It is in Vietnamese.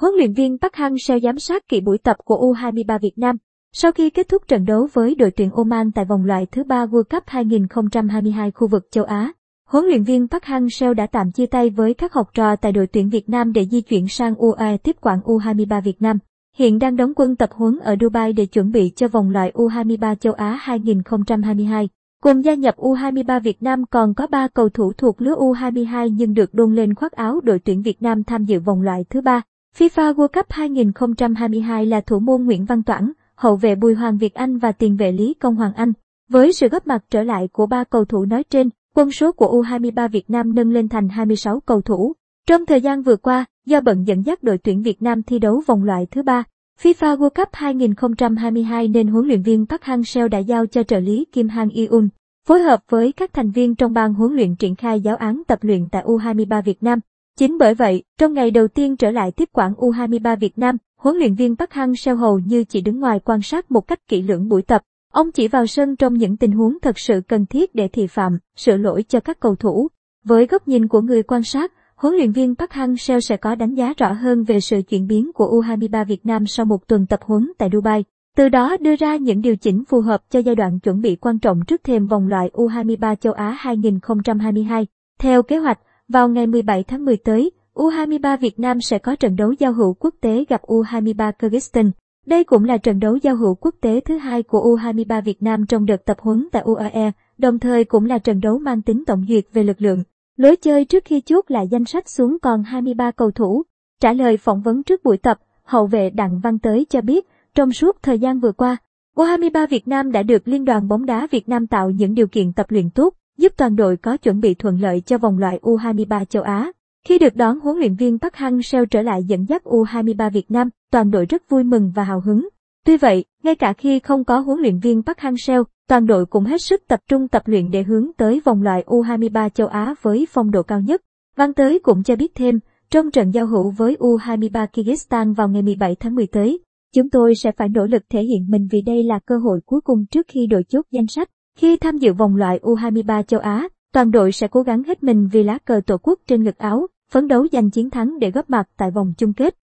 Huấn luyện viên Park Hang-seo giám sát kỹ buổi tập của U23 Việt Nam. Sau khi kết thúc trận đấu với đội tuyển Oman tại vòng loại thứ ba World Cup 2022 khu vực châu Á, huấn luyện viên Park Hang-seo đã tạm chia tay với các học trò tại đội tuyển Việt Nam để di chuyển sang UAE tiếp quản U23 Việt Nam. Hiện đang đóng quân tập huấn ở Dubai để chuẩn bị cho vòng loại U23 châu Á 2022. Cùng gia nhập U23 Việt Nam còn có 3 cầu thủ thuộc lứa U22 nhưng được đôn lên khoác áo đội tuyển Việt Nam tham dự vòng loại thứ ba. FIFA World Cup 2022 là thủ môn Nguyễn Văn Toản, hậu vệ Bùi Hoàng Việt Anh và tiền vệ Lý Công Hoàng Anh. Với sự góp mặt trở lại của ba cầu thủ nói trên, quân số của U23 Việt Nam nâng lên thành 26 cầu thủ. Trong thời gian vừa qua, do bận dẫn dắt đội tuyển Việt Nam thi đấu vòng loại thứ ba, FIFA World Cup 2022 nên huấn luyện viên Park Hang-seo đã giao cho trợ lý Kim Hang Eun phối hợp với các thành viên trong ban huấn luyện triển khai giáo án tập luyện tại U23 Việt Nam. Chính bởi vậy, trong ngày đầu tiên trở lại tiếp quản U23 Việt Nam, huấn luyện viên Park Hang-seo hầu như chỉ đứng ngoài quan sát một cách kỹ lưỡng buổi tập. Ông chỉ vào sân trong những tình huống thật sự cần thiết để thị phạm, sửa lỗi cho các cầu thủ. Với góc nhìn của người quan sát, huấn luyện viên Park Hang-seo sẽ có đánh giá rõ hơn về sự chuyển biến của U23 Việt Nam sau một tuần tập huấn tại Dubai. Từ đó đưa ra những điều chỉnh phù hợp cho giai đoạn chuẩn bị quan trọng trước thềm vòng loại U23 châu Á 2022. Theo kế hoạch, vào ngày 17 tháng 10 tới, U23 Việt Nam sẽ có trận đấu giao hữu quốc tế gặp U23 Kyrgyzstan. Đây cũng là trận đấu giao hữu quốc tế thứ hai của U23 Việt Nam trong đợt tập huấn tại UAE, đồng thời cũng là trận đấu mang tính tổng duyệt về lực lượng. Lối chơi trước khi chốt lại danh sách xuống còn 23 cầu thủ. Trả lời phỏng vấn trước buổi tập, hậu vệ Đặng Văn Tới cho biết, trong suốt thời gian vừa qua, U23 Việt Nam đã được Liên đoàn bóng đá Việt Nam tạo những điều kiện tập luyện tốt, giúp toàn đội có chuẩn bị thuận lợi cho vòng loại U23 châu Á. Khi được đón huấn luyện viên Park Hang-seo trở lại dẫn dắt U23 Việt Nam, toàn đội rất vui mừng và hào hứng. Tuy vậy, ngay cả khi không có huấn luyện viên Park Hang-seo, toàn đội cũng hết sức tập trung tập luyện để hướng tới vòng loại U23 châu Á với phong độ cao nhất. Văn Tới cũng cho biết thêm, trong trận giao hữu với U23 Kyrgyzstan vào ngày 17 tháng 10 tới, chúng tôi sẽ phải nỗ lực thể hiện mình vì đây là cơ hội cuối cùng trước khi đội chốt danh sách. Khi tham dự vòng loại U23 châu Á, toàn đội sẽ cố gắng hết mình vì lá cờ tổ quốc trên ngực áo, phấn đấu giành chiến thắng để góp mặt tại vòng chung kết.